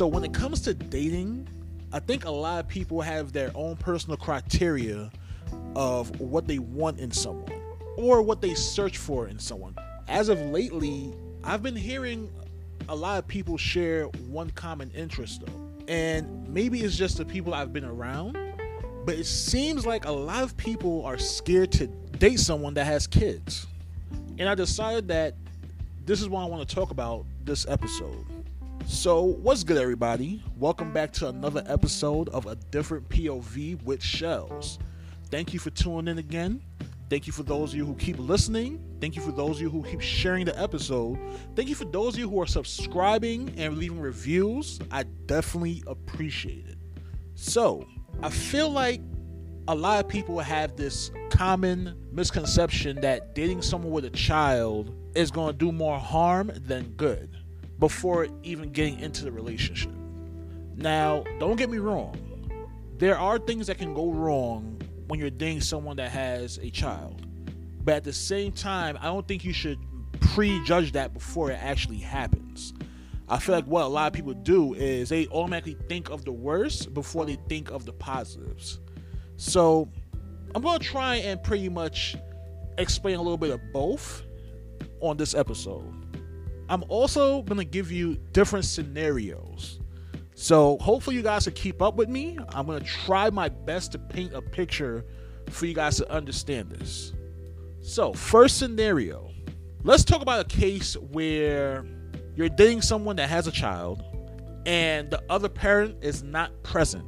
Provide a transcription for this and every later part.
So when it comes to dating, I think a lot of people have their own personal criteria of what they want in someone or what they search for in someone. As of lately, I've been hearing a lot of people share one common interest though. And maybe it's just the people I've been around, but it seems like a lot of people are scared to date someone that has kids. And I decided that this is what I want to talk about this episode. So, what's good, everybody? Welcome back to another episode of A Different POV with Shellz. Thank you for tuning in again. Thank you for those of you who keep listening. Thank you for those of you who keep sharing the episode. Thank you for those of you who are subscribing and leaving reviews. I definitely appreciate it. So, I feel like a lot of people have this common misconception that dating someone with a child is going to do more harm than good before even getting into the relationship. Now, don't get me wrong, there are things that can go wrong when you're dating someone that has a child. But at the same time, I don't think you should prejudge that before it actually happens. I feel like what a lot of people do is they automatically think of the worst before they think of the positives. So I'm going to try and pretty much explain a little bit of both on this episode. I'm also going to give you different scenarios. So hopefully you guys can keep up with me. I'm going to try my best to paint a picture for you guys to understand this. So, first scenario. Let's talk about a case where you're dating someone that has a child and the other parent is not present.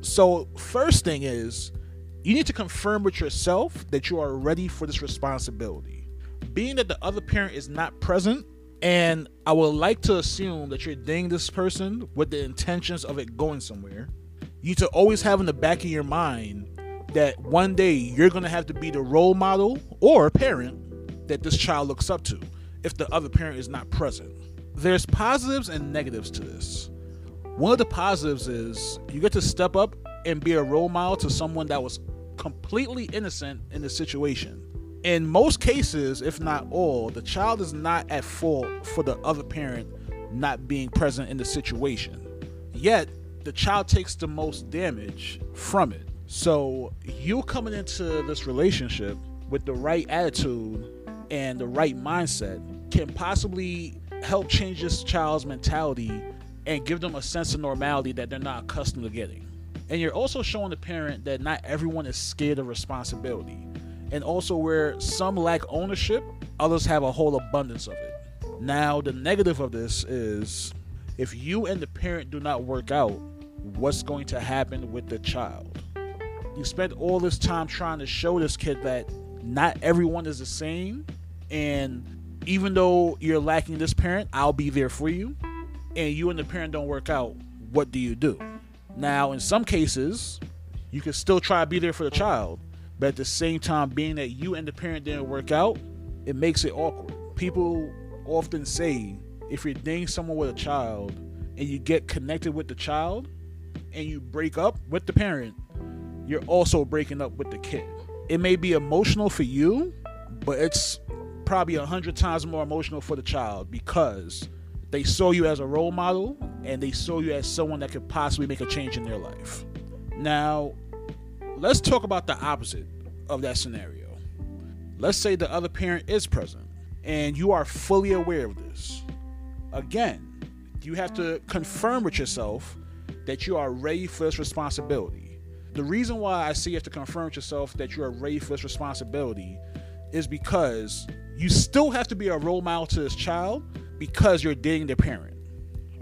So, first thing is you need to confirm with yourself that you are ready for this responsibility. Being that the other parent is not present, and I would like to assume that you're dating this person with the intentions of it going somewhere, you to always have in the back of your mind that one day you're going to have to be the role model or parent that this child looks up to if the other parent is not present. There's positives and negatives to this. One of the positives is you get to step up and be a role model to someone that was completely innocent in the situation. In most cases, if not all, the child is not at fault for the other parent not being present in the situation. Yet, the child takes the most damage from it. So you coming into this relationship with the right attitude and the right mindset can possibly help change this child's mentality and give them a sense of normality that they're not accustomed to getting. And you're also showing the parent that not everyone is scared of responsibility. And also, where some lack ownership, others have a whole abundance of it. Now, the negative of this is if you and the parent do not work out, what's going to happen with the child? you spent all this time trying to show this kid that not everyone is the same and even though you're lacking this parent i'll be there for you and you and the parent don't work out what do you do now in some cases you can still try to be there for the child but at the same time being that you and the parent didn't work out it makes it awkward people often say if you're dating someone with a child and you get connected with the child and you break up with the parent you're also breaking up with the kid. It may be emotional for you, but it's probably a hundred times more emotional for the child because they saw you as a role model and they saw you as someone that could possibly make a change in their life. Now, let's talk about the opposite of that scenario. Let's say the other parent is present and you are fully aware of this. Again, you have to confirm with yourself that you are ready for this responsibility the reason why I say you have to confirm with yourself that you are ready for this responsibility is because you still have to be a role model to this child because you're dating their parent.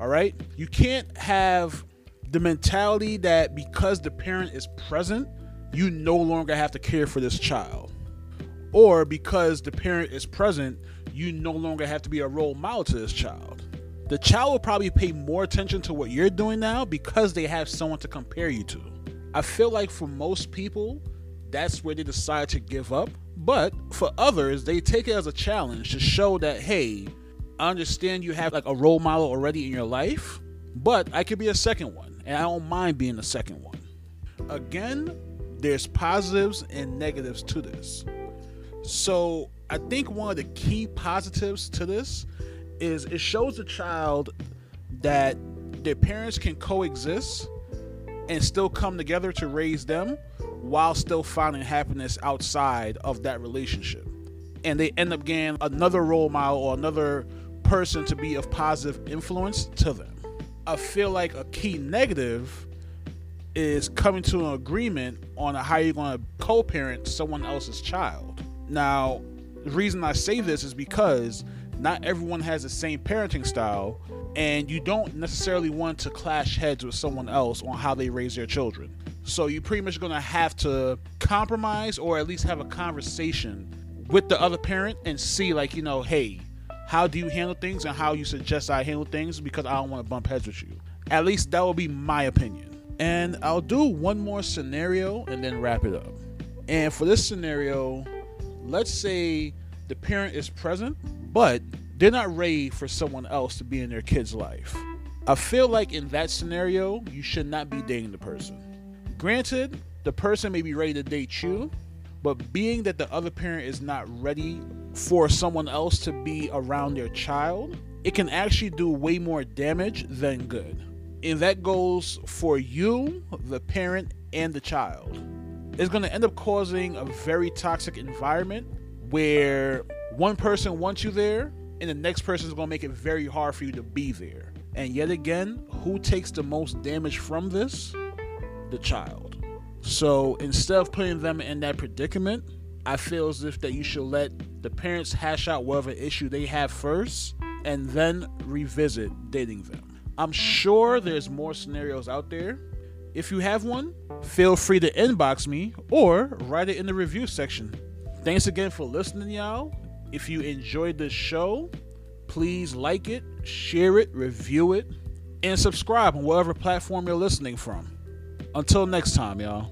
All right? You can't have the mentality that because the parent is present, you no longer have to care for this child. Or because the parent is present, you no longer have to be a role model to this child. The child will probably pay more attention to what you're doing now because they have someone to compare you to. I feel like for most people, that's where they decide to give up. But for others, they take it as a challenge to show that, hey, I understand you have like a role model already in your life, but I could be a second one, and I don't mind being the second one. Again, there's positives and negatives to this. So I think one of the key positives to this is it shows the child that their parents can coexist and still come together to raise them while still finding happiness outside of that relationship. And they end up getting another role model or another person to be of positive influence to them. I feel like a key negative is coming to an agreement on how you're going to co parent someone else's child. Now, the reason I say this is because not everyone has the same parenting style, and you don't necessarily want to clash heads with someone else on how they raise their children. So you're pretty much gonna have to compromise or at least have a conversation with the other parent and see, like, you know, hey, how do you handle things and how you suggest I handle things because I don't want to bump heads with you. At least that would be my opinion. And I'll do one more scenario and then wrap it up. And for this scenario, let's say the parent is present, but they're not ready for someone else to be in their kid's life. I feel like in that scenario, you should not be dating the person. Granted, the person may be ready to date you, but being that the other parent is not ready for someone else to be around their child, it can actually do way more damage than good. And that goes for you, the parent, and the child. It's going to end up causing a very toxic environment where one person wants you there and the next person is going to make it very hard for you to be there. And yet again, who takes the most damage from this? The child. So instead of putting them in that predicament, I feel as if that you should let the parents hash out whatever issue they have first and then revisit dating them. I'm sure there's more scenarios out there. If you have one, feel free to inbox me or write it in the review section. Thanks again for listening, y'all. If you enjoyed this show, please like it, share it, review it, and subscribe on whatever platform you're listening from. Until next time, y'all.